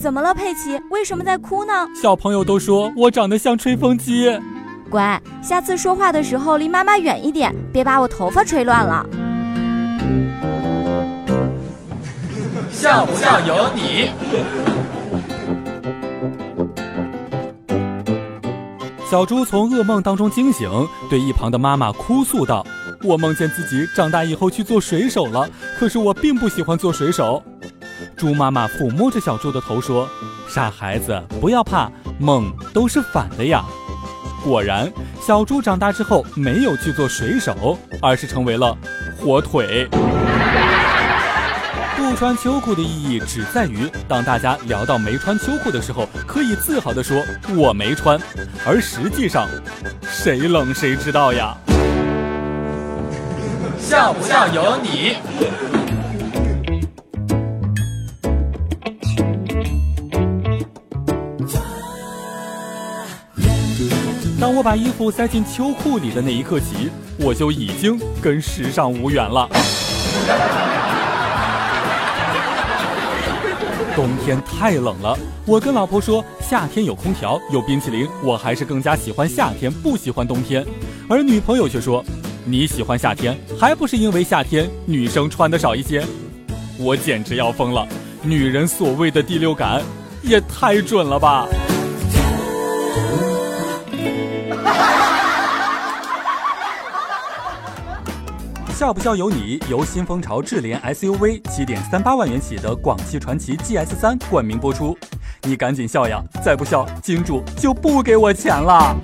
怎么了，佩奇？为什么在哭呢？小朋友都说我长得像吹风机。乖，下次说话的时候离妈妈远一点，别把我头发吹乱了。像不像有你？小猪从噩梦当中惊醒，对一旁的妈妈哭诉道：“我梦见自己长大以后去做水手了，可是我并不喜欢做水手。”猪妈妈抚摸着小猪的头说：“傻孩子，不要怕，梦都是反的呀。”果然，小猪长大之后没有去做水手，而是成为了火腿。不穿秋裤的意义只在于，当大家聊到没穿秋裤的时候，可以自豪地说“我没穿”，而实际上，谁冷谁知道呀？像不像有你？当我把衣服塞进秋裤里的那一刻起，我就已经跟时尚无缘了。冬天太冷了，我跟老婆说夏天有空调有冰淇淋，我还是更加喜欢夏天，不喜欢冬天。而女朋友却说，你喜欢夏天，还不是因为夏天女生穿的少一些？我简直要疯了，女人所谓的第六感也太准了吧！笑不笑由你，由新风潮智联 SUV 七点三八万元起的广汽传祺 GS 三冠名播出，你赶紧笑呀！再不笑，金主就不给我钱了。